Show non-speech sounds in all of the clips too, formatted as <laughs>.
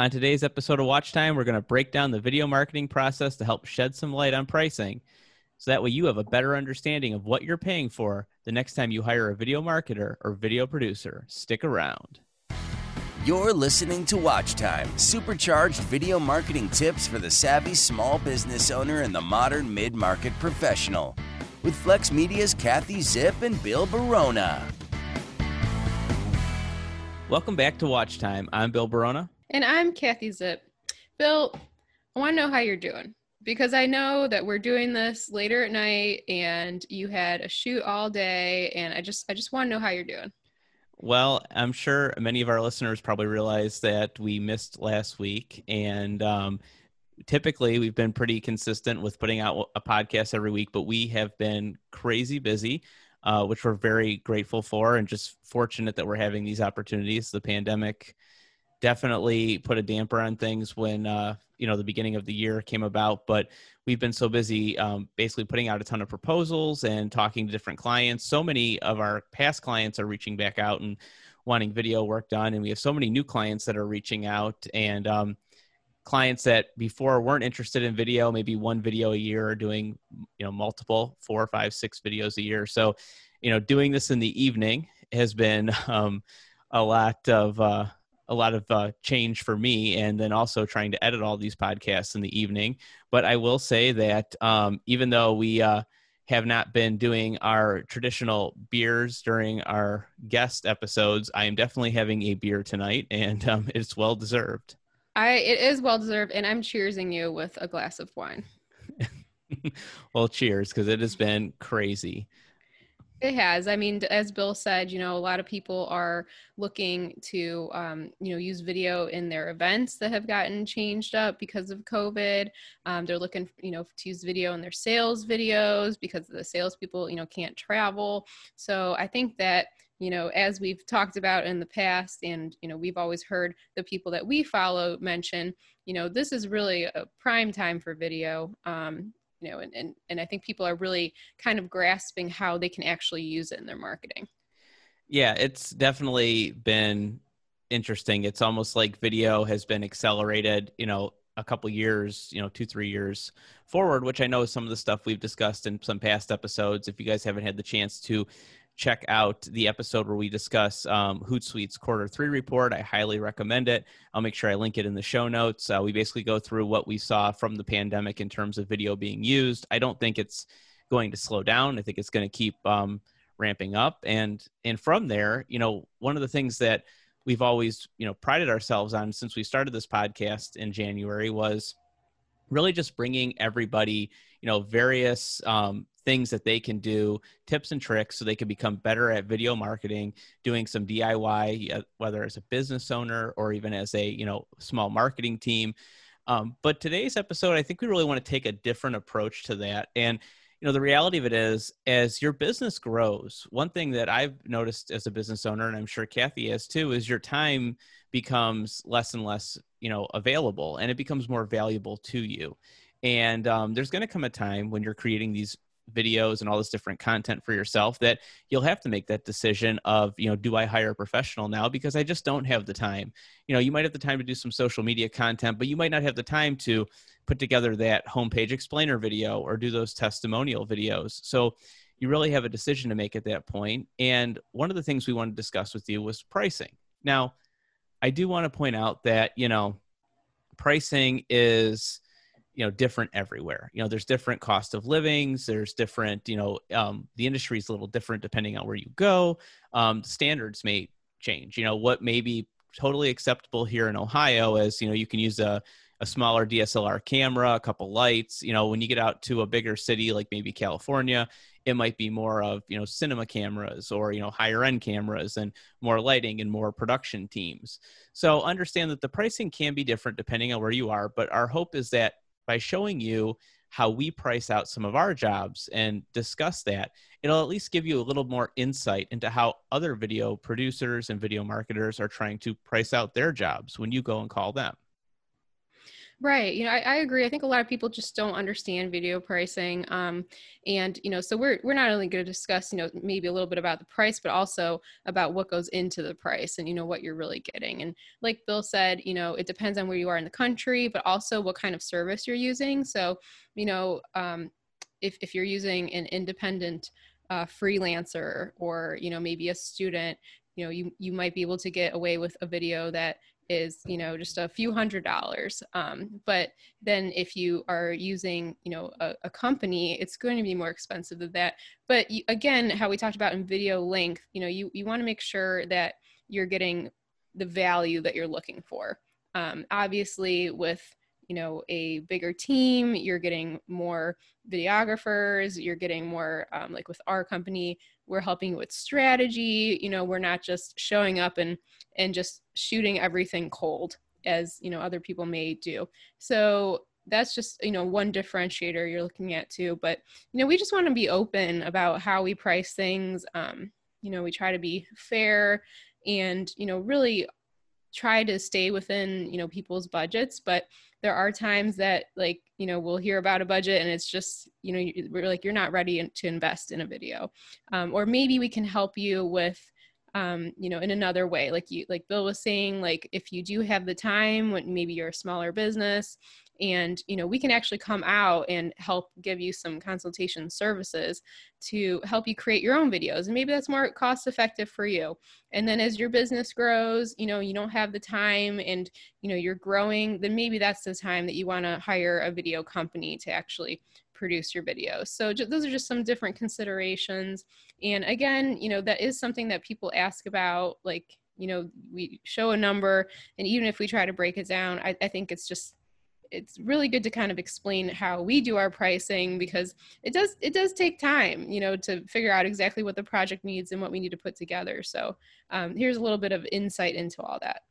On today's episode of Watch Time, we're going to break down the video marketing process to help shed some light on pricing. So that way you have a better understanding of what you're paying for the next time you hire a video marketer or video producer. Stick around. You're listening to Watch Time, supercharged video marketing tips for the savvy small business owner and the modern mid market professional. With Flex Media's Kathy Zip and Bill Barona. Welcome back to Watch Time. I'm Bill Barona. And I'm Kathy Zip. Bill, I want to know how you're doing because I know that we're doing this later at night and you had a shoot all day and I just I just want to know how you're doing. Well, I'm sure many of our listeners probably realize that we missed last week and um, typically we've been pretty consistent with putting out a podcast every week, but we have been crazy busy. Uh, which we're very grateful for and just fortunate that we're having these opportunities. The pandemic definitely put a damper on things when uh, you know the beginning of the year came about but we've been so busy um, basically putting out a ton of proposals and talking to different clients. So many of our past clients are reaching back out and wanting video work done and we have so many new clients that are reaching out and um, clients that before weren't interested in video maybe one video a year are doing you know multiple four five six videos a year. So you know doing this in the evening has been <laughs> um, a lot of uh, a lot of uh, change for me and then also trying to edit all these podcasts in the evening. But i will say that um, even though we uh, have not been doing our traditional beers during our guest episodes i am definitely having a beer tonight and um, it's well deserved. I it is well deserved and i'm cheersing you with a glass of wine. <laughs> Well cheers because it has been crazy it has. I mean, as Bill said, you know, a lot of people are looking to, um, you know, use video in their events that have gotten changed up because of COVID. Um, they're looking, you know, to use video in their sales videos because the salespeople, you know, can't travel. So I think that, you know, as we've talked about in the past, and, you know, we've always heard the people that we follow mention, you know, this is really a prime time for video. Um, you know and, and and i think people are really kind of grasping how they can actually use it in their marketing. Yeah it's definitely been interesting. It's almost like video has been accelerated you know a couple years you know two three years forward which i know is some of the stuff we've discussed in some past episodes. If you guys haven't had the chance to check out the episode where we discuss um, Hootsuite's quarter three report. I highly recommend it. I'll make sure I link it in the show notes. Uh, we basically go through what we saw from the pandemic in terms of video being used. I don't think it's going to slow down. I think it's going to keep um, ramping up, and and from there, you know, one of the things that we've always you know prided ourselves on since we started this podcast in January was really just bringing everybody you know various um, things that they can do, tips and tricks so they can become better at video marketing, doing some DIY, whether as a business owner or even as a, you know, small marketing team. Um, but today's episode, I think we really want to take a different approach to that. And, you know, the reality of it is, as your business grows, one thing that I've noticed as a business owner, and I'm sure Kathy has too, is your time becomes less and less, you know, available and it becomes more valuable to you. And um, there's going to come a time when you're creating these videos and all this different content for yourself that you'll have to make that decision of you know do i hire a professional now? Because i just don't have the time. You know you might have the time to do some social media content but you might not have the time to put together that homepage explainer video or do those testimonial videos. So you really have a decision to make at that point. And one of the things we want to discuss with you was pricing. Now i do want to point out that you know pricing is you know different everywhere. You know there's different cost of livings there's different you know um, the industry is a little different depending on where you go. Um, standards may change. You know what may be totally acceptable here in ohio is you know you can use a, a smaller dslr camera a couple lights. You know when you get out to a bigger city like maybe california it might be more of you know cinema cameras or you know higher end cameras and more lighting and more production teams. So understand that the pricing can be different depending on where you are but our hope is that by showing you how we price out some of our jobs and discuss that, it'll at least give you a little more insight into how other video producers and video marketers are trying to price out their jobs when you go and call them. Right. You know, I, I, agree. I think a lot of people just don't understand video pricing. Um, and, you know, so we're, we're not only going to discuss, you know, maybe a little bit about the price, but also about what goes into the price and, you know, what you're really getting. And like Bill said, you know, it depends on where you are in the country, but also what kind of service you're using. So, you know, um, if, if you're using an independent uh, freelancer or, you know, maybe a student, you know, you, you might be able to get away with a video that is you know just a few hundred dollars um, but then if you are using you know a, a, company it's going to be more expensive than that. But you, again how we talked about in video length you know you, you want to make sure that you're getting the value that you're looking for. Um, obviously with you know a bigger team you're getting more videographers you're getting more um, like with our company we're helping with strategy you know we're not just showing up and and just shooting everything cold as you know other people may do. So that's just you know one differentiator you're looking at too but you know we just want to be open about how we price things um, you know we try to be fair and you know really try to stay within you know people's budgets but there are times that like you know we'll hear about a budget and it's just you know we're like you're not ready to invest in a video. Um, or maybe we can help you with um, you know in another way like you like bill was saying like if you do have the time when maybe you're a smaller business and you know we can actually come out and help give you some consultation services to help you create your own videos and maybe that's more cost effective for you. And then as your business grows you know you don't have the time and you know you're growing then maybe that's the time that you want to hire a video company to actually produce your videos. So those are just some different considerations and again you know that is something that people ask about like you know we show a number and even if we try to break it down I, I think it's just it's really good to kind of explain how we do our pricing because it does it does take time you know to figure out exactly what the project needs and what we need to put together. So um, here's a little bit of insight into all that.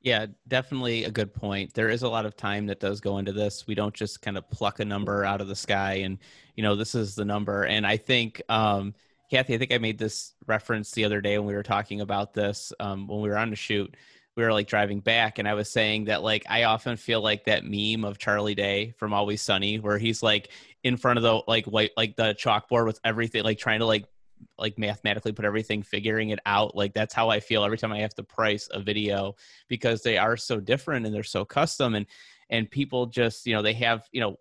Yeah definitely a good point. There is a lot of time that does go into this. We don't just kind of pluck a number out of the sky and you know this is the number. And i think um, kathy i think i made this reference the other day when we were talking about this um, when we were on the shoot. We were like driving back and I was saying that like I often feel like that meme of Charlie Day from Always Sunny where he's like in front of the like white like the chalkboard with everything like trying to like like mathematically put everything figuring it out. Like that's how I feel every time I have to price a video because they are so different and they're so custom and and people just you know they have you know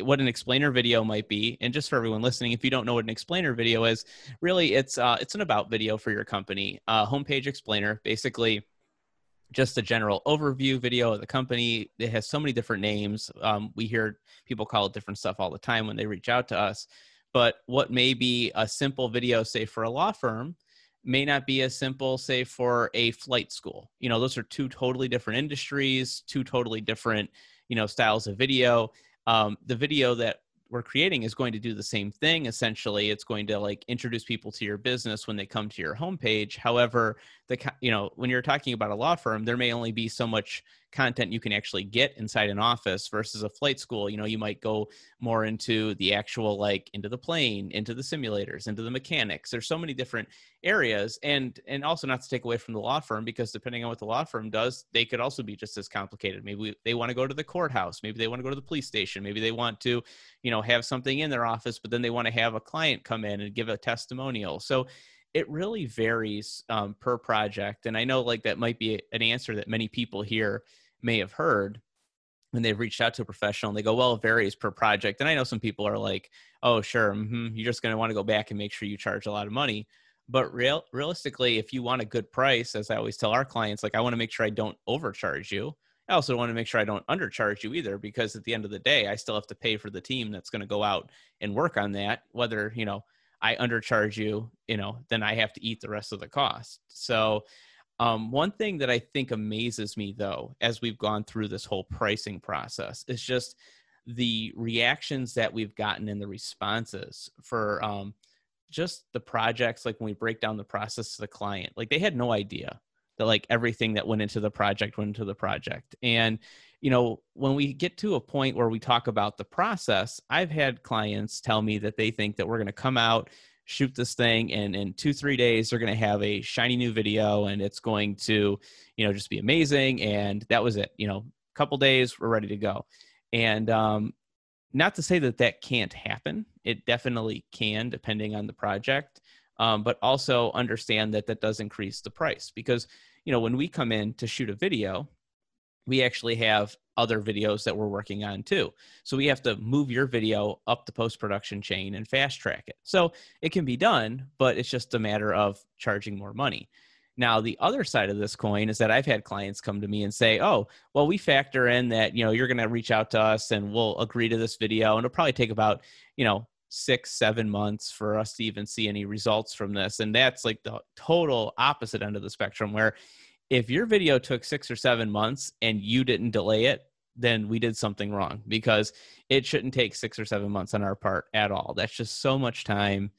what an explainer video might be and just for everyone listening if you don't know what an explainer video is really it's uh it's an about video for your company uh homepage explainer basically just a general overview video of the company. It has so many different names. Um, we hear people call it different stuff all the time when they reach out to us. But what may be a simple video, say for a law firm, may not be as simple, say for a flight school. You know, those are two totally different industries, two totally different, you know, styles of video. Um, the video that we're creating is going to do the same thing essentially. It's going to like introduce people to your business when they come to your homepage. However the you know when you're talking about a law firm there may only be so much content you can actually get inside an office versus a flight school. You know you might go more into the actual like into the plane into the simulators into the mechanics. There's so many different areas. And and also not to take away from the law firm because depending on what the law firm does they could also be just as complicated. Maybe they want to go to the courthouse. Maybe they want to go to the police station. Maybe they want to you know have something in their office but then they want to have a client come in and give a testimonial. So it really varies um, per project. And i know like that might be an answer that many people here may have heard when they've reached out to a professional and they go, well, it varies per project. And I know some people are like, oh, sure, mm-hmm, you're just going to want to go back and make sure you charge a lot of money. But real, realistically, if you want a good price, as I always tell our clients, like I want to make sure I don't overcharge you. I also want to make sure I don't undercharge you either, because at the end of the day, I still have to pay for the team that's going to go out and work on that. Whether you know I undercharge you, you know, then I have to eat the rest of the cost. So um, one thing that I think amazes me, though, as we've gone through this whole pricing process, is just the reactions that we've gotten and the responses for um, just the projects. Like when we break down the process to the client, like they had no idea that like everything that went into the project went into the project. And you know, when we get to a point where we talk about the process, I've had clients tell me that they think that we're going to come out shoot this thing and in two three days they're going to have a shiny new video and it's going to you know just be amazing and that was it you know a couple days, we're ready to go. And um, not to say that that can't happen. It definitely can, depending on the project. Um, but also understand that that does increase the price because you know when we come in to shoot a video we actually have other videos that we're working on too. So we have to move your video up the post production chain and fast track it. So it can be done, but it's just a matter of charging more money. Now, the other side of this coin is that I've had clients come to me and say, "Oh, well, we factor in that you know you're going to reach out to us and we'll agree to this video, and it'll probably take about you know six, seven months for us to even see any results from this." And that's like the total opposite end of the spectrum, where if your video took six or seven months and you didn't delay it, then we did something wrong because it shouldn't take six or seven months on our part at all. That's just so much time.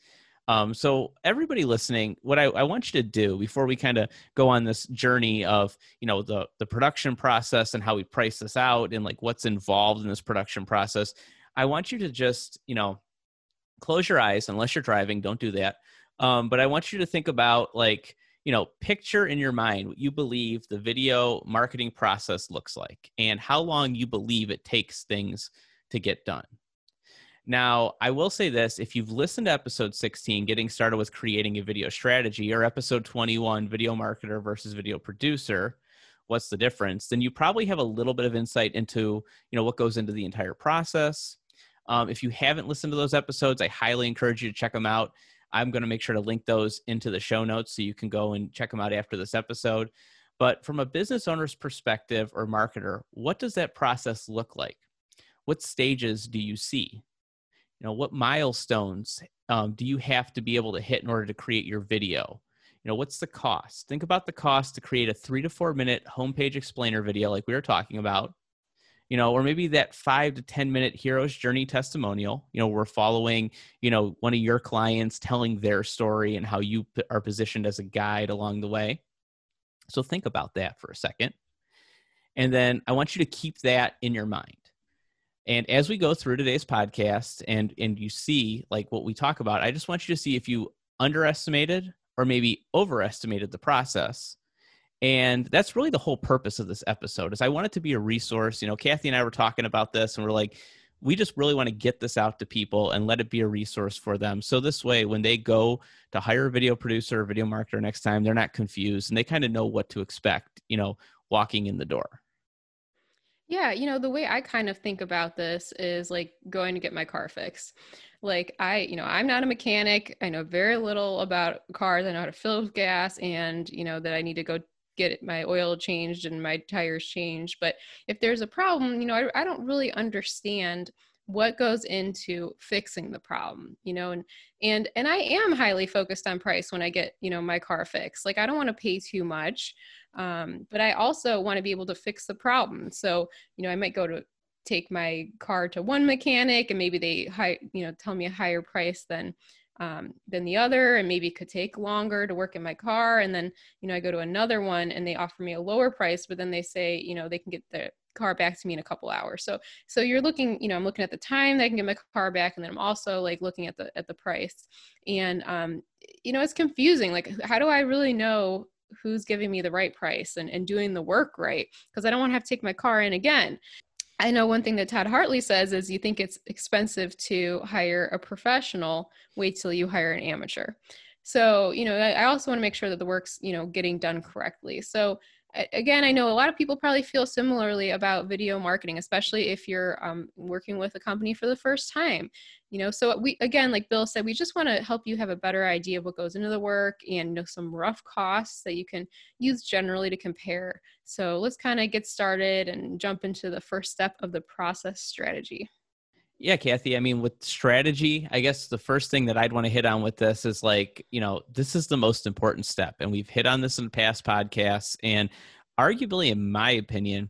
Um, so everybody listening, what I, I want you to do before we kind of go on this journey of you know the the production process and how we price this out and like what's involved in this production process, I want you to just you know close your eyes unless you're driving. Don't do that. Um, but I want you to think about like you know, picture in your mind what you believe the video marketing process looks like and how long you believe it takes things to get done. Now, I will say this if you've listened to episode 16, getting started with creating a video strategy, or episode 21, video marketer versus video producer, what's the difference? Then you probably have a little bit of insight into, you know, what goes into the entire process. Um, if you haven't listened to those episodes, I highly encourage you to check them out. I'm going to make sure to link those into the show notes so you can go and check them out after this episode. But from a business owner's perspective or marketer, what does that process look like? What stages do you see? You know, what milestones um, do you have to be able to hit in order to create your video? You know, what's the cost? Think about the cost to create a three to four minute homepage explainer video, like we were talking about you know, or maybe that five to 10 minute hero's journey testimonial. You know, we're following, you know, one of your clients telling their story and how you are positioned as a guide along the way. So think about that for a second. And then I want you to keep that in your mind. And as we go through today's podcast and and you see like what we talk about, I just want you to see if you underestimated or maybe overestimated the process and that's really the whole purpose of this episode is i want it to be a resource you know kathy and i were talking about this and we're like we just really want to get this out to people and let it be a resource for them so this way when they go to hire a video producer or video marketer next time they're not confused and they kind of know what to expect you know walking in the door yeah, you know, the way I kind of think about this is like going to get my car fixed. Like I, you know, I'm not a mechanic. I know very little about cars. I know how to fill gas and, you know, that I need to go get my oil changed and my tires changed. But if there's a problem, you know, I, I don't really understand what goes into fixing the problem you know and and and i am highly focused on price when i get you know my car fixed like i don't want to pay too much um, but i also want to be able to fix the problem so you know i might go to take my car to one mechanic and maybe they you know tell me a higher price than um, than the other and maybe could take longer to work in my car and then you know i go to another one and they offer me a lower price but then they say you know they can get the car back to me in a couple hours. So so you're looking you know i'm looking at the time that i can get my car back and then i'm also like looking at the at the price. And um you know it's confusing like how do i really know who's giving me the right price and, and doing the work right? Because i don't want to have to take my car in again I know one thing that Todd Hartley says is you think it's expensive to hire a professional, wait till you hire an amateur. So, you know, I also want to make sure that the work's, you know, getting done correctly. So, again, I know a lot of people probably feel similarly about video marketing, especially if you're um, working with a company for the first time. You know, so we again, like Bill said, we just want to help you have a better idea of what goes into the work and know some rough costs that you can use generally to compare. So let's kind of get started and jump into the first step of the process strategy. Yeah, Kathy. I mean, with strategy, I guess the first thing that I'd want to hit on with this is like, you know, this is the most important step. And we've hit on this in past podcasts. And arguably, in my opinion,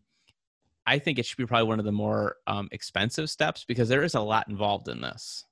I think it should be probably one of the more um, expensive steps because there is a lot involved in this.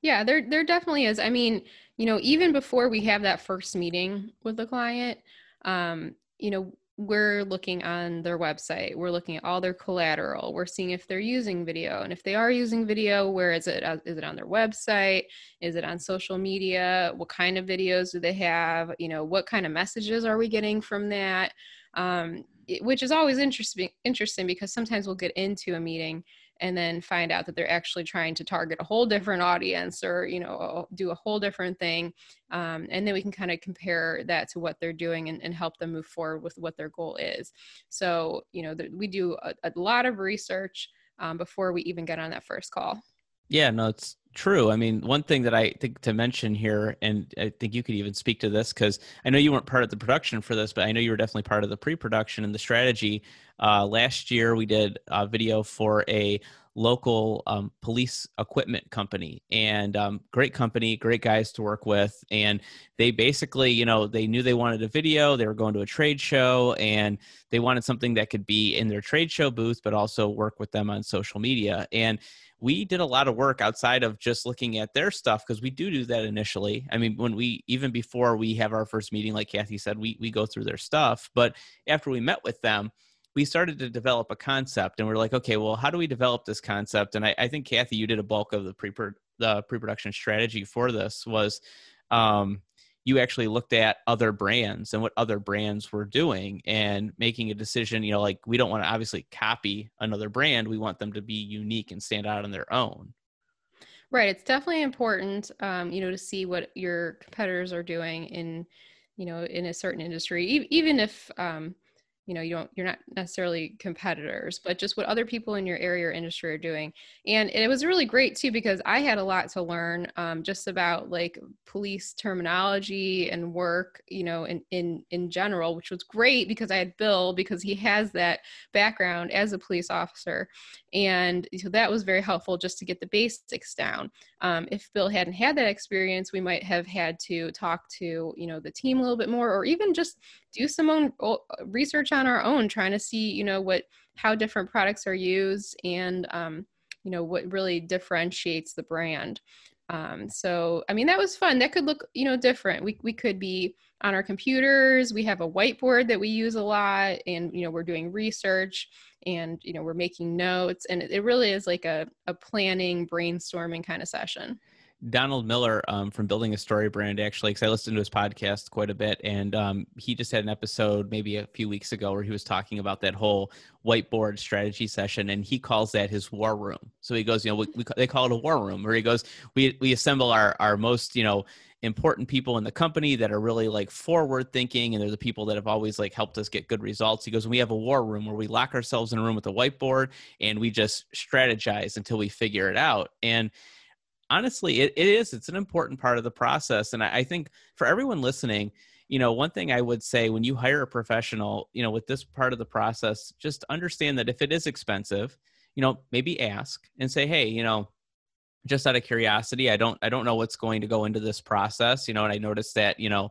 Yeah, there there definitely is. I mean, you know, even before we have that first meeting with the client, um, you know, we're looking on their website we're looking at all their collateral we're seeing if they're using video and if they are using video where is it uh, it on their website is it on social media what kind of videos do they have you know what kind of messages are we getting from that? Um, which is always interesting interesting because sometimes we'll get into a meeting and then find out that they're actually trying to target a whole different audience or you know do a whole different thing um, and then we can kind of compare that to what they're doing and, and, help them move forward with what their goal is. So you know the, we do a, a, lot of research um, before we even get on that first call. Yeah no it's true i mean one thing that i think to mention here and i think you could even speak to this because i know you weren't part of the production for this but i know you were definitely part of the pre-production and the strategy. Uh, last year, we did a video for a local um, police equipment company and um, great company great guys to work with and they basically you know they knew they wanted a video they were going to a trade show and they wanted something that could be in their trade show booth but also work with them on social media and we did a lot of work outside of just looking at their stuff because we do do that initially. I mean when we even before we have our first meeting like kathy said we, we go through their stuff but after we met with them we started to develop a concept and we're like okay well how do we develop this concept? And i, I think kathy you did a bulk of the pre the pre-production strategy for this was um, you actually looked at other brands and what other brands were doing and making a decision you know like we don't want to obviously copy another brand. We want them to be unique and stand out on their own. Right. It's definitely important um, you know to see what your competitors are doing in you know in a certain industry e- even if um, you know you don't you're not necessarily competitors but just what other people in your area or industry are doing. And it was really great too because i had a lot to learn um, just about like police terminology and work you know in, in in general which was great because i had bill because he has that background as a police officer and so that was very helpful just to get the basics down. Um, if bill hadn't had that experience we might have had to talk to you know the team a little bit more or even just do some own research on our own trying to see you know what how different products are used and um, you know what really differentiates the brand. Um, so i mean that was fun. That could look you know different. We, we could be on our computers. We have a whiteboard that we use a lot and you know we're doing research and you know we're making notes. And it, really is like a, a planning brainstorming kind of session Donald Miller um, from Building a Story Brand, actually, because I listened to his podcast quite a bit, and um, he just had an episode maybe a few weeks ago where he was talking about that whole whiteboard strategy session, and he calls that his war room. So he goes, you know, we, we, they call it a war room, where he goes, we we assemble our our most, you know, important people in the company that are really like forward thinking and they're the people that have always like helped us get good results he goes we have a war room where we lock ourselves in a room with a whiteboard and we just strategize until we figure it out and honestly, it, it is. It's an important part of the process. And I, I think for everyone listening, you know, one thing I would say when you hire a professional, you know, with this part of the process, just understand that if it is expensive, you know, maybe ask and say, hey, you know, just out of curiosity, I don't I don't know what's going to go into this process, you know, and I noticed that, you know,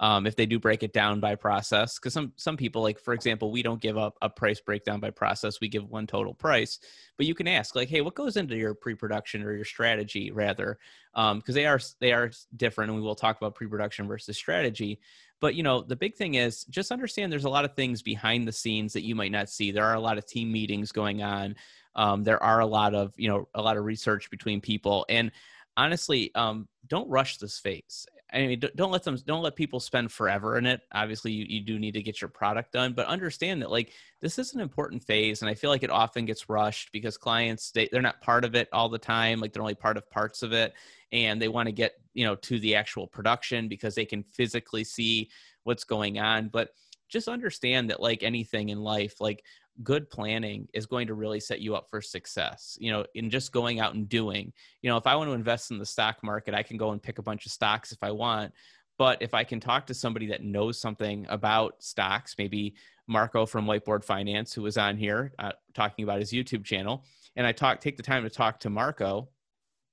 um, if they do break it down by process because some some people like for example we don't give up a price breakdown by process we give one total price but you can ask like hey what goes into your pre-production or your strategy rather? Because um, they are they are different and we will talk about pre-production versus strategy but you know the big thing is just understand there's a lot of things behind the scenes that you might not see. There are a lot of team meetings going on um, there are a lot of you know a lot of research between people and honestly um, don't rush this phase I mean, don't let them, don't let people spend forever in it. Obviously, you, you do need to get your product done, but understand that like this is an important phase. And I feel like it often gets rushed because clients, they, they're not part of it all the time. Like they're only part of parts of it. And they want to get, you know, to the actual production because they can physically see what's going on. But just understand that like anything in life, like good planning is going to really set you up for success you know in just going out and doing. You know if i want to invest in the stock market i can go and pick a bunch of stocks if i want but if i can talk to somebody that knows something about stocks maybe marko from whiteboard finance who was on here uh, talking about his youtube channel and i talk take the time to talk to marko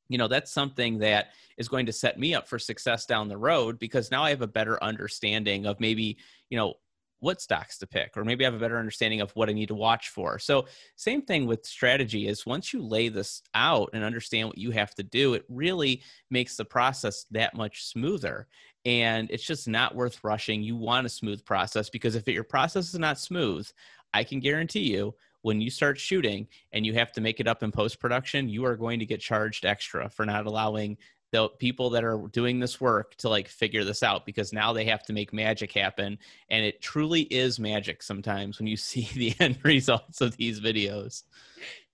you know that's something that is going to set me up for success down the road because now i have a better understanding of maybe you know what stocks to pick or maybe I have a better understanding of what I need to watch for. So same thing with strategy is once you lay this out and understand what you have to do, it really makes the process that much smoother. And it's just not worth rushing. You want a smooth process because if your process is not smooth, I can guarantee you when you start shooting and you have to make it up in post production, you are going to get charged extra for not allowing the people that are doing this work to like figure this out because now they have to make magic happen and it truly is magic sometimes when you <laughs> see the end results of these videos.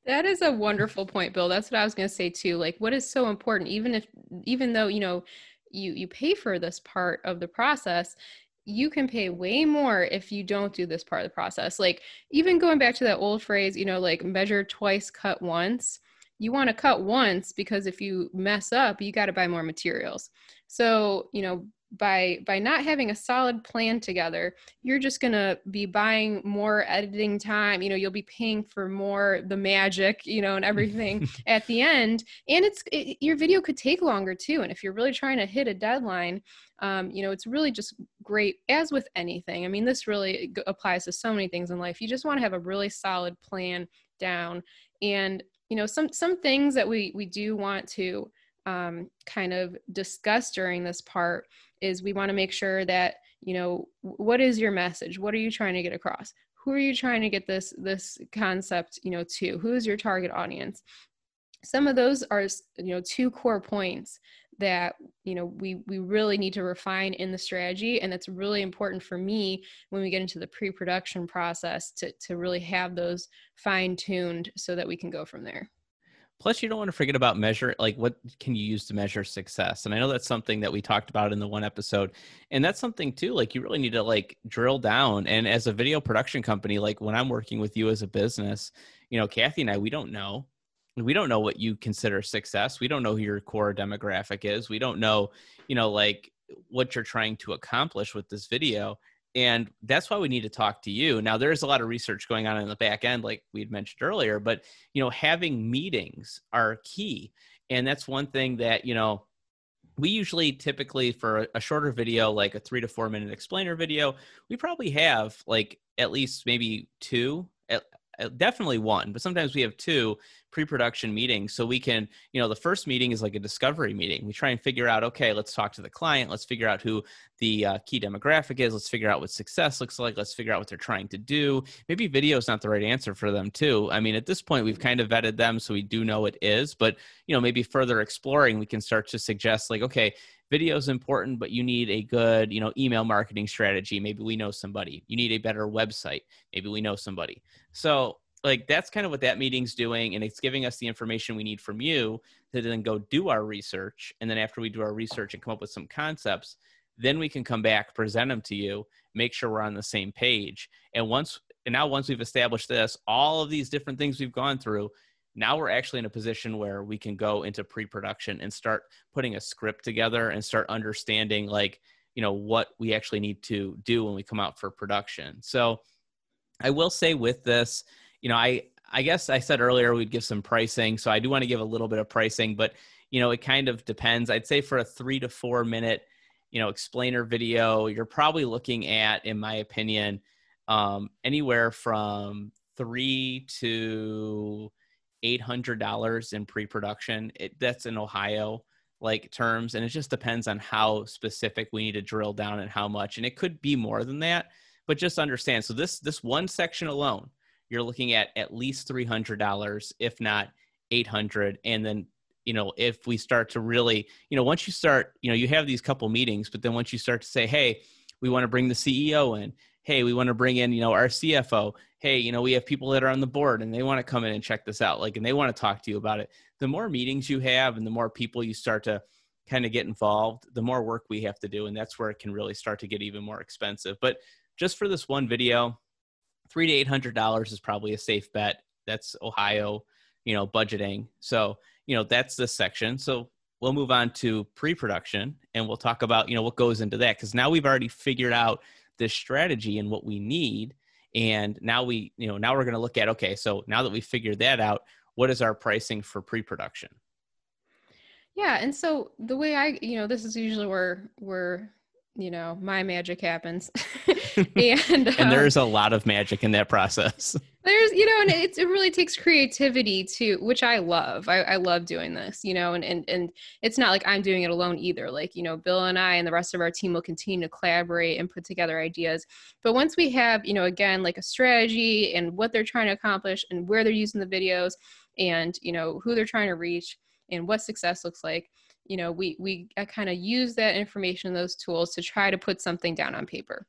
That is a wonderful point bill. That's what i was going to say too like what is so important even if even though you know you you pay for this part of the process you can pay way more if you don't do this part of the process. Like even going back to that old phrase you know like measure twice cut once you want to cut once because if you mess up you got to buy more materials. So you know by by not having a solid plan together you're just going to be buying more editing time you know you'll be paying for more the magic you know and everything <laughs> at the end. And it's it, your video could take longer too and if you're really trying to hit a deadline um, you know it's really just great as with anything. I mean this really applies to so many things in life. You just want to have a really solid plan down. And you know some some things that we we do want to um, kind of discuss during this part is we want to make sure that you know what is your message? What are you trying to get across? Who are you trying to get this this concept you know to? Who is your target audience some of those are you know two core points that you know we we really need to refine in the strategy and that's really important for me when we get into the pre-production process to to really have those fine tuned so that we can go from there. Plus you don't want to forget about measure like what can you use to measure success? And i know that's something that we talked about in the one episode and that's something too like you really need to like drill down. And as a video production company like when i'm working with you as a business you know kathy and i we don't know we don't know what you consider success we don't know who your core demographic is we don't know you know like what you're trying to accomplish with this video and that's why we need to talk to you. Now there's a lot of research going on in the back end like we had mentioned earlier but you know having meetings are key and that's one thing that you know we usually typically for a shorter video like a three to four minute explainer video we probably have like at least maybe two uh, definitely one, but sometimes we have two pre-production meetings. So we can, you know, the first meeting is like a discovery meeting. We try and figure out, okay, let's talk to the client. Let's figure out who the uh, key demographic is. Let's figure out what success looks like. Let's figure out what they're trying to do. Maybe video is not the right answer for them too. I mean, at this point, we've kind of vetted them, so we do know it is. But you know, maybe further exploring, we can start to suggest like, okay, video is important but you need a good you know email marketing strategy maybe we know somebody you need a better website maybe we know somebody so like that's kind of what that meeting's doing and it's giving us the information we need from you to then go do our research and then after we do our research and come up with some concepts then we can come back present them to you make sure we're on the same page. And once and now once we've established this all of these different things we've gone through now we're actually in a position where we can go into pre-production and start putting a script together and start understanding like you know what we actually need to do when we come out for production. So i will say with this you know i i guess i said earlier we'd give some pricing so i do want to give a little bit of pricing but you know it kind of depends i'd say for a three to four minute you know explainer video you're probably looking at in my opinion um, anywhere from three to eight hundred dollars in pre-production. It, that's in Ohio like terms, and it just depends on how specific we need to drill down and how much. And it could be more than that, but just understand. So this this one section alone, you're looking at at least three hundred dollars, if not eight hundred, and then you know if we start to really you know once you start you know you have these couple meetings but then once you start to say hey we want to bring the ceo in. Hey we want to bring in you know our cfo hey you know we have people that are on the board and they want to come in and check this out like and they want to talk to you about it. The more meetings you have and the more people you start to kind of get involved the more work we have to do and that's where it can really start to get even more expensive. But just for this one video three to eight hundred dollars is probably a safe bet. That's ohio you know budgeting. So you know that's this section. So we'll move on to pre-production and we'll talk about you know what goes into that because now we've already figured out this strategy and what we need. And now we you know now we're going to look at okay so now that we figured that out what is our pricing for pre-production? Yeah and so the way i you know this is usually where where you know my magic happens. <laughs> <laughs> And and there's um, a lot of magic in that process. <laughs> there's you know and it, it really takes creativity to which i love. I, I love doing this you know and, and and it's not like i'm doing it alone either. Like you know bill and i and the rest of our team will continue to collaborate and put together ideas. But once we have you know again like a strategy and what they're trying to accomplish and where they're using the videos and you know who they're trying to reach and what success looks like you know we we kind of use that information those tools to try to put something down on paper.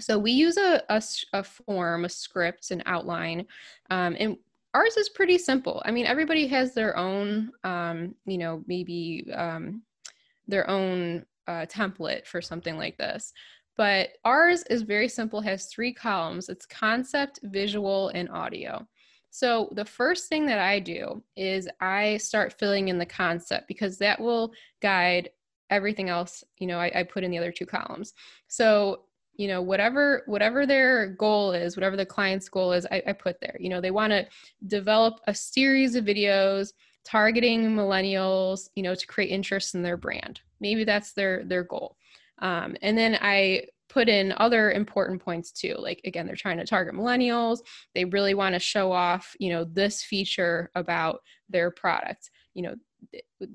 So we use a, a, a form a script an outline um, and ours is pretty simple. I mean everybody has their own um, you know maybe um, their own uh, template for something like this. But ours is very simple has three columns. It's concept visual and audio so the first thing that I do is I start filling in the concept because that will guide everything else, you know, I, I put in the other two columns. So you know whatever whatever their goal is whatever the client's goal is I, I put there. You know they want to develop a series of videos targeting millennials you know to create interest in their brand. Maybe that's their their goal. Um, and then i put in other important points too like again they're trying to target millennials. They really want to show off you know this feature about their product. You know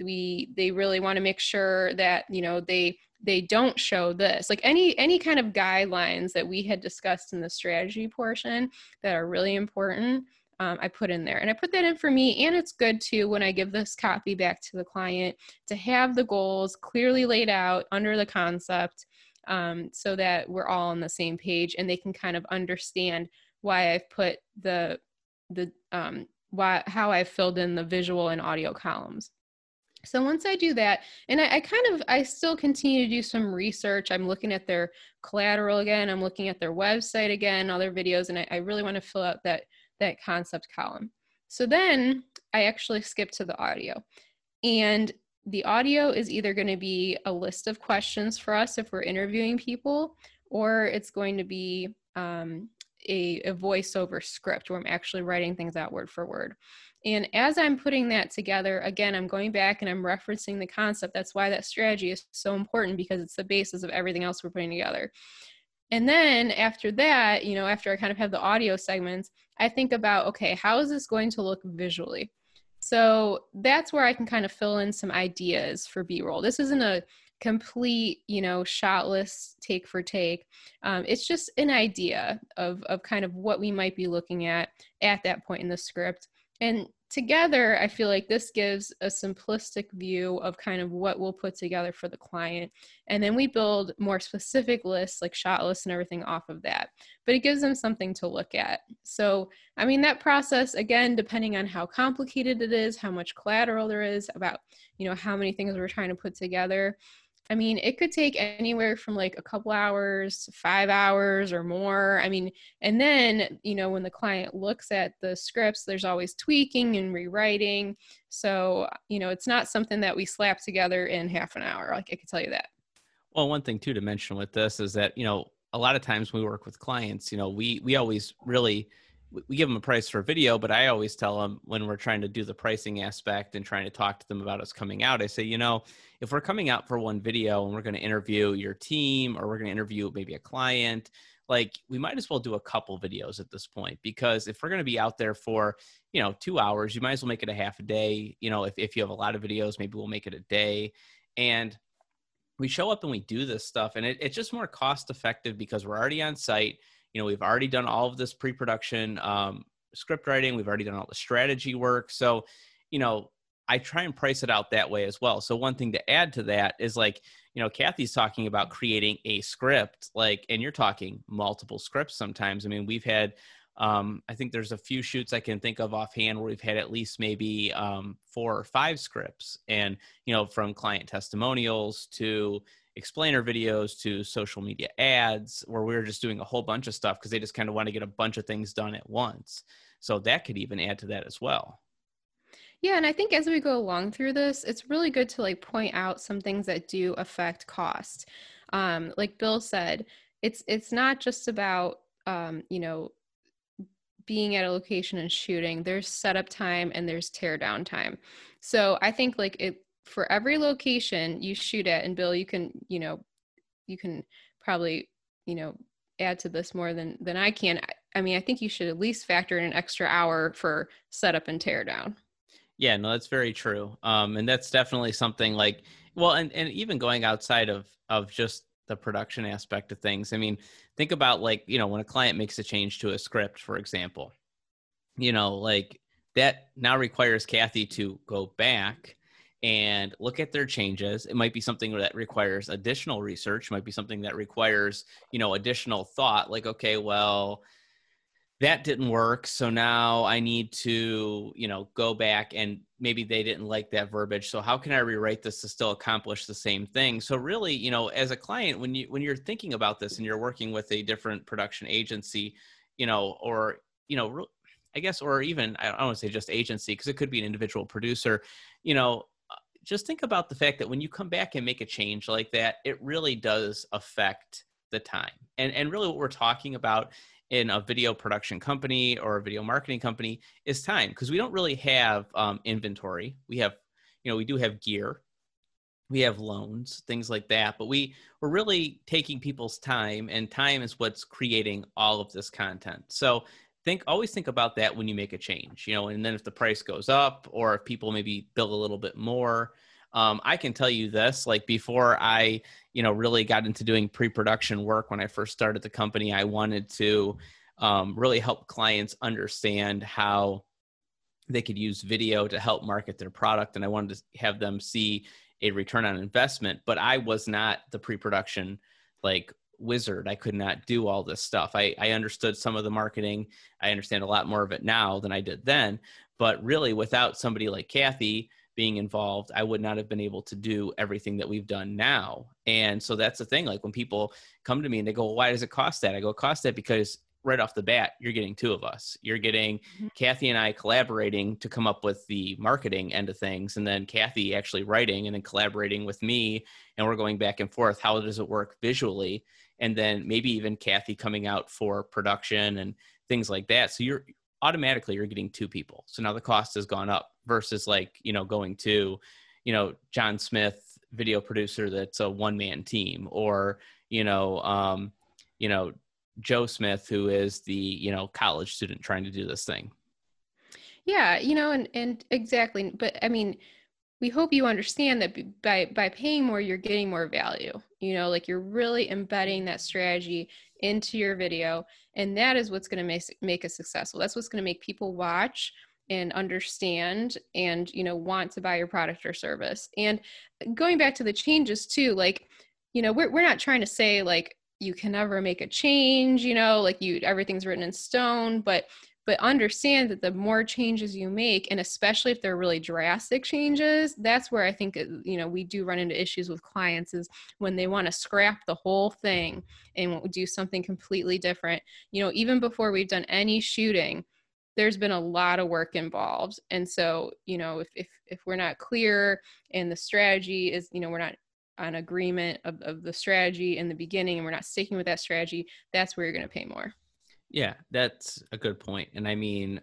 we they really want to make sure that you know they they don't show this. Like any any kind of guidelines that we had discussed in the strategy portion that are really important um, i put in there. And i put that in for me and it's good too when i give this copy back to the client to have the goals clearly laid out under the concept um, so that we're all on the same page and they can kind of understand why I've put the the um, why how I've filled in the visual and audio columns. So once I do that, and I, I, kind of I still continue to do some research. I'm looking at their collateral again. I'm looking at their website again, all their videos, and I, I really want to fill out that that concept column. So then I actually skip to the audio. And the audio is either going to be a list of questions for us if we're interviewing people, or it's going to be um, a, a voiceover script where I'm actually writing things out word for word. And as I'm putting that together, again, I'm going back and I'm referencing the concept. That's why that strategy is so important because it's the basis of everything else we're putting together. And then after that, you know, after I kind of have the audio segments, I think about, okay, how is this going to look visually? So that's where I can kind of fill in some ideas for B roll. This isn't a complete, you know, shot list take for take. Um, it's just an idea of, of kind of what we might be looking at at that point in the script. And together, I feel like this gives a simplistic view of kind of what we'll put together for the client. And then we build more specific lists, like shot lists and everything off of that. But it gives them something to look at. So, I mean, that process, again, depending on how complicated it is, how much collateral there is, about, you know, how many things we're trying to put together, I mean, it could take anywhere from like a couple hours, five hours or more. I mean, and then, you know, when the client looks at the scripts, there's always tweaking and rewriting. So, you know, it's not something that we slap together in half an hour. Like I can tell you that. Well, one thing too to mention with this is that, you know, a lot of times when we work with clients, you know, we we always really we give them a price for a video, but I always tell them when we're trying to do the pricing aspect and trying to talk to them about us coming out, I say, you know, if we're coming out for one video and we're going to interview your team or we're going to interview maybe a client, like we might as well do a couple videos at this point because if we're going to be out there for, you know, two hours, you might as well make it a half a day. You know, if, if you have a lot of videos, maybe we'll make it a day. And we show up and we do this stuff and it, it's just more cost effective because we're already on site you know we've already done all of this pre-production um, script writing we've already done all the strategy work. So you know i try and price it out that way as well. So one thing to add to that is like you know kathy's talking about creating a script like and you're talking multiple scripts sometimes. I mean we've had um, I think there's a few shoots I can think of offhand where we've had at least maybe um, four or five scripts, and you know, from client testimonials to explainer videos to social media ads where we were just doing a whole bunch of stuff because they just kind of want to get a bunch of things done at once. So that could even add to that as well. Yeah, and I think as we go along through this, it's really good to like point out some things that do affect cost. Um, like Bill said, it's it's not just about um, you know being at a location and shooting. There's setup time and there's tear down time. So I think like it for every location you shoot at and bill you can you know you can probably you know add to this more than than i can. I mean i think you should at least factor in an extra hour for setup and tear down yeah no that's very true. Um and that's definitely something like well and and even going outside of of just the production aspect of things i mean think about like you know when a client makes a change to a script for example you know like that now requires kathy to go back and look at their changes. It might be something that requires additional research, might be something that requires, you know, additional thought like okay, well, that didn't work so now i need to you know go back and maybe they didn't like that verbiage so how can i rewrite this to still accomplish the same thing so really you know as a client when you when you're thinking about this and you're working with a different production agency you know or you know i guess or even i don't want to say just agency because it could be an individual producer you know just think about the fact that when you come back and make a change like that it really does affect the time and and really what we're talking about in a video production company or a video marketing company is time because we don't really have um, inventory. We have, you know, we do have gear, we have loans, things like that, but we we're really taking people's time, and time is what's creating all of this content. So think always think about that when you make a change, you know, and then if the price goes up or if people maybe bill a little bit more. Um, I can tell you this, like before I, you know, really got into doing pre-production work when I first started the company, I wanted to um, really help clients understand how they could use video to help market their product. And I wanted to have them see a return on investment, but I was not the pre-production like wizard. I could not do all this stuff. I, I understood some of the marketing. I understand a lot more of it now than I did then. But really, without somebody like Kathy, being involved, I would not have been able to do everything that we've done now. And so that's the thing. Like when people come to me and they go, well, why does it cost that? I go, cost that because right off the bat, you're getting two of us. You're getting mm-hmm. Kathy and I collaborating to come up with the marketing end of things, and then Kathy actually writing and then collaborating with me. And we're going back and forth. How does it work visually? And then maybe even Kathy coming out for production and things like that. So you're automatically you're getting two people. So now the cost has gone up versus like, you know, going to, you know, John Smith, video producer that's a one man team, or, you know, um, you know, Joe Smith, who is the, you know, college student trying to do this thing. Yeah, you know, and and exactly. But I mean, we hope you understand that by by paying more, you're getting more value. You know, like you're really embedding that strategy into your video, and that is what's going to make make it successful. That's what's going to make people watch and understand and you know want to buy your product or service and going back to the changes too like you know we're, we're not trying to say like you can never make a change you know like you everything's written in stone but but understand that the more changes you make and especially if they're really drastic changes that's where i think uh, you know we do run into issues with clients is when they want to scrap the whole thing and do something completely different. You know even before we've done any shooting there's been a lot of work involved. And so you know if if, if we're not clear and the strategy is you know we're not on agreement of, of the strategy in the beginning and we're not sticking with that strategy that's where you're going to pay more yeah that's a good point and i mean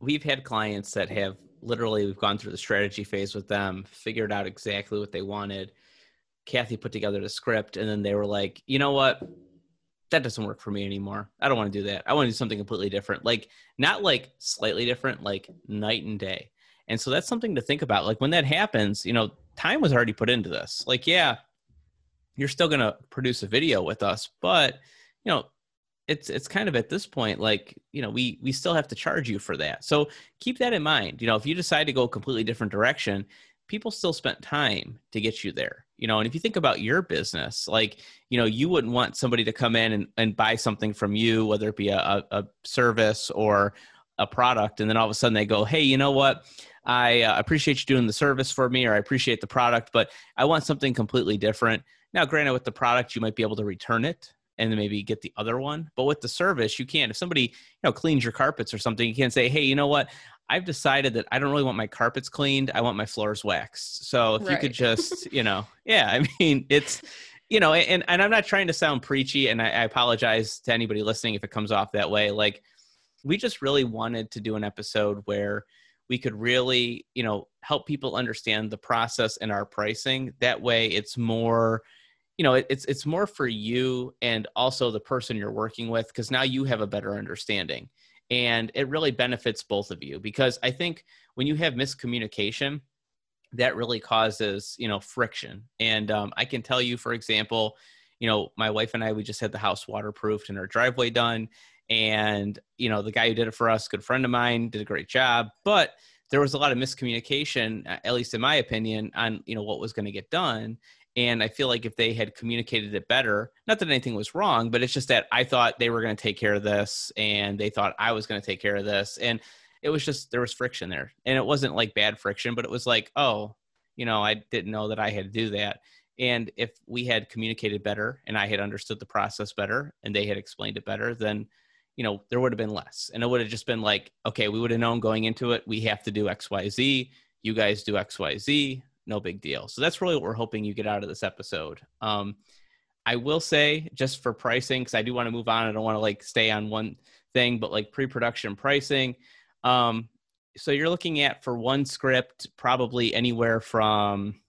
we've had clients that have literally we've gone through the strategy phase with them figured out exactly what they wanted kathy put together the script and then they were like you know what that doesn't work for me anymore. I don't want to do that. I want to do something completely different. Like not like slightly different, like night and day. And so that's something to think about. Like when that happens, you know, time was already put into this. Like, yeah, you're still going to produce a video with us, but you know, it's it's kind of at this point like you know we we still have to charge you for that. So keep that in mind you know if you decide to go a completely different direction people still spent time to get you there you know and if you think about your business like you know you wouldn't want somebody to come in and, and buy something from you whether it be a, a service or a product and then all of a sudden they go hey you know what? I uh, appreciate you doing the service for me or i appreciate the product but i want something completely different. Now granted with the product you might be able to return it and then maybe get the other one but with the service you can't if somebody you know cleans your carpets or something you can't say hey you know what I've decided that I don't really want my carpets cleaned. I want my floors waxed. So if right. you could just, <laughs> you know, yeah, I mean, it's, you know, and, and I'm not trying to sound preachy and I, I apologize to anybody listening if it comes off that way. Like we just really wanted to do an episode where we could really, you know, help people understand the process and our pricing. That way it's more, you know, it, it's, it's more for you and also the person you're working with. Cause now you have a better understanding and it really benefits both of you because i think when you have miscommunication that really causes you know friction and um, i can tell you for example you know my wife and i we just had the house waterproofed and our driveway done and you know the guy who did it for us good friend of mine did a great job but there was a lot of miscommunication, at least in my opinion, on you know what was going to get done. And I feel like if they had communicated it better, not that anything was wrong, but it's just that I thought they were going to take care of this and they thought I was going to take care of this. And it was just, there was friction there. And it wasn't like bad friction, but it was like, oh, you know, I didn't know that I had to do that. And if we had communicated better and I had understood the process better and they had explained it better, then, you know, there would have been less. And it would have just been like, okay, we would have known going into it, we have to do XYZ. You guys do XYZ no big deal. So that's really what we're hoping you get out of this episode. Um, I will say, just for pricing, because I do want to move on. I don't want to like stay on one thing, but like pre-production pricing. Um, so you're looking at for one script, probably anywhere from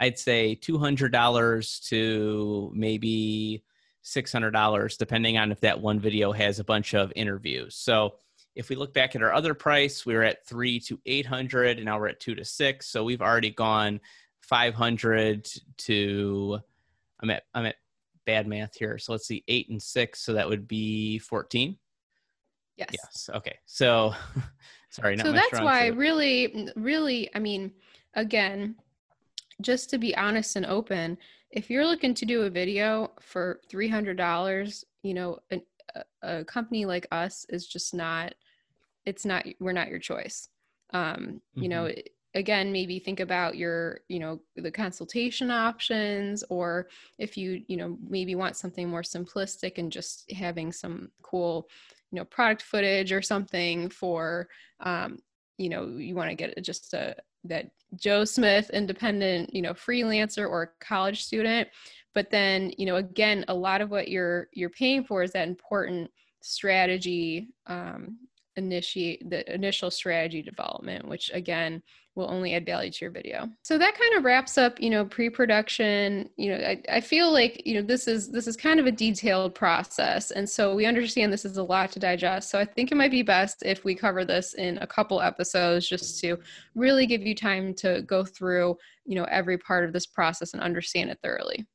I'd say two hundred dollars to maybe six hundred dollars, depending on if that one video has a bunch of interviews. So if we look back at our other price, we were at three to 800 and now we're at two to six. So we've already gone 500 to, I'm at, I'm at bad math here. So let's see, eight and six. So that would be 14. Yes. Yes. Okay. So <laughs> sorry. so that's why really, really, I mean, again, just to be honest and open, if you're looking to do a video for $300, you know, an, a company like us is just not it's not we're not your choice um you mm-hmm. know again maybe think about your you know the consultation options or if you you know maybe want something more simplistic and just having some cool you know product footage or something for um you know you want to get just a that joe smith independent you know freelancer or college student. But then you know again a lot of what you're you're paying for is that important strategy um, initiate the initial strategy development which again will only add value to your video. So that kind of wraps up you know pre-production. You know I, I feel like you know this is this is kind of a detailed process and so we understand this is a lot to digest. So i think it might be best if we cover this in a couple episodes just to really give you time to go through you know every part of this process and understand it thoroughly.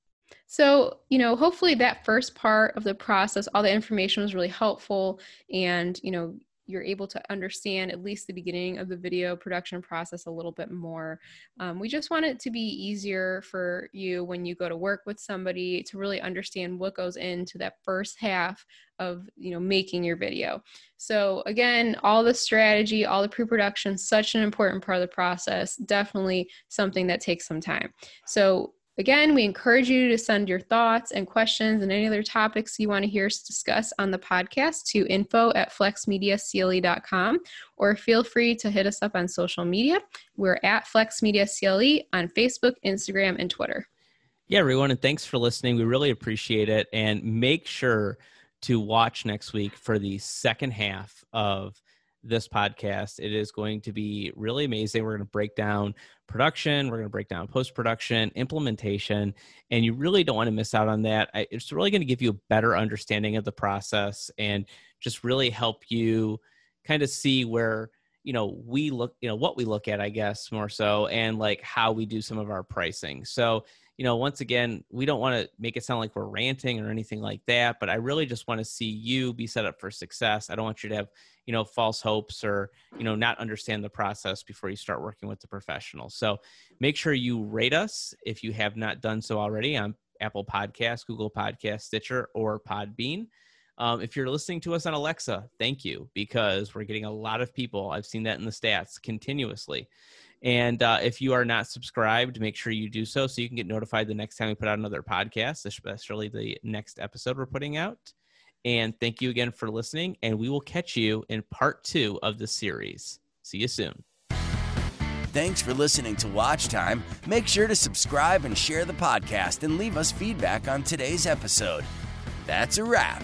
So, you know, hopefully that first part of the process, all the information was really helpful and, you know, you're able to understand at least the beginning of the video production process a little bit more. Um, we just want it to be easier for you when you go to work with somebody to really understand what goes into that first half of you know making your video. So again, all the strategy, all the pre-production, such an important part of the process. Definitely something that takes some time. So Again, we encourage you to send your thoughts and questions and any other topics you want to hear us discuss on the podcast to info at flexmediacle.com or feel free to hit us up on social media. We're at FlexMediaCLE on Facebook, Instagram, and Twitter. Yeah, everyone, and thanks for listening. We really appreciate it. And make sure to watch next week for the second half of this podcast. It is going to be really amazing. We're going to break down production, we're going to break down post production, implementation, and you really don't want to miss out on that. It's really going to give you a better understanding of the process and just really help you kind of see where you know we look you know what we look at i guess more so and like how we do some of our pricing so you know, once again, we don't want to make it sound like we're ranting or anything like that, but I really just want to see you be set up for success. I don't want you to have, you know, false hopes or, you know, not understand the process before you start working with the professional. So make sure you rate us if you have not done so already on Apple Podcasts, Google Podcast, Stitcher, or Podbean. Um, if you're listening to us on Alexa, thank you because we're getting a lot of people. I've seen that in the stats continuously. And uh, if you are not subscribed, make sure you do so so you can get notified the next time we put out another podcast, especially the next episode we're putting out. And thank you again for listening. And we will catch you in part two of the series. See you soon. Thanks for listening to Watch Time. Make sure to subscribe and share the podcast and leave us feedback on today's episode. That's a wrap.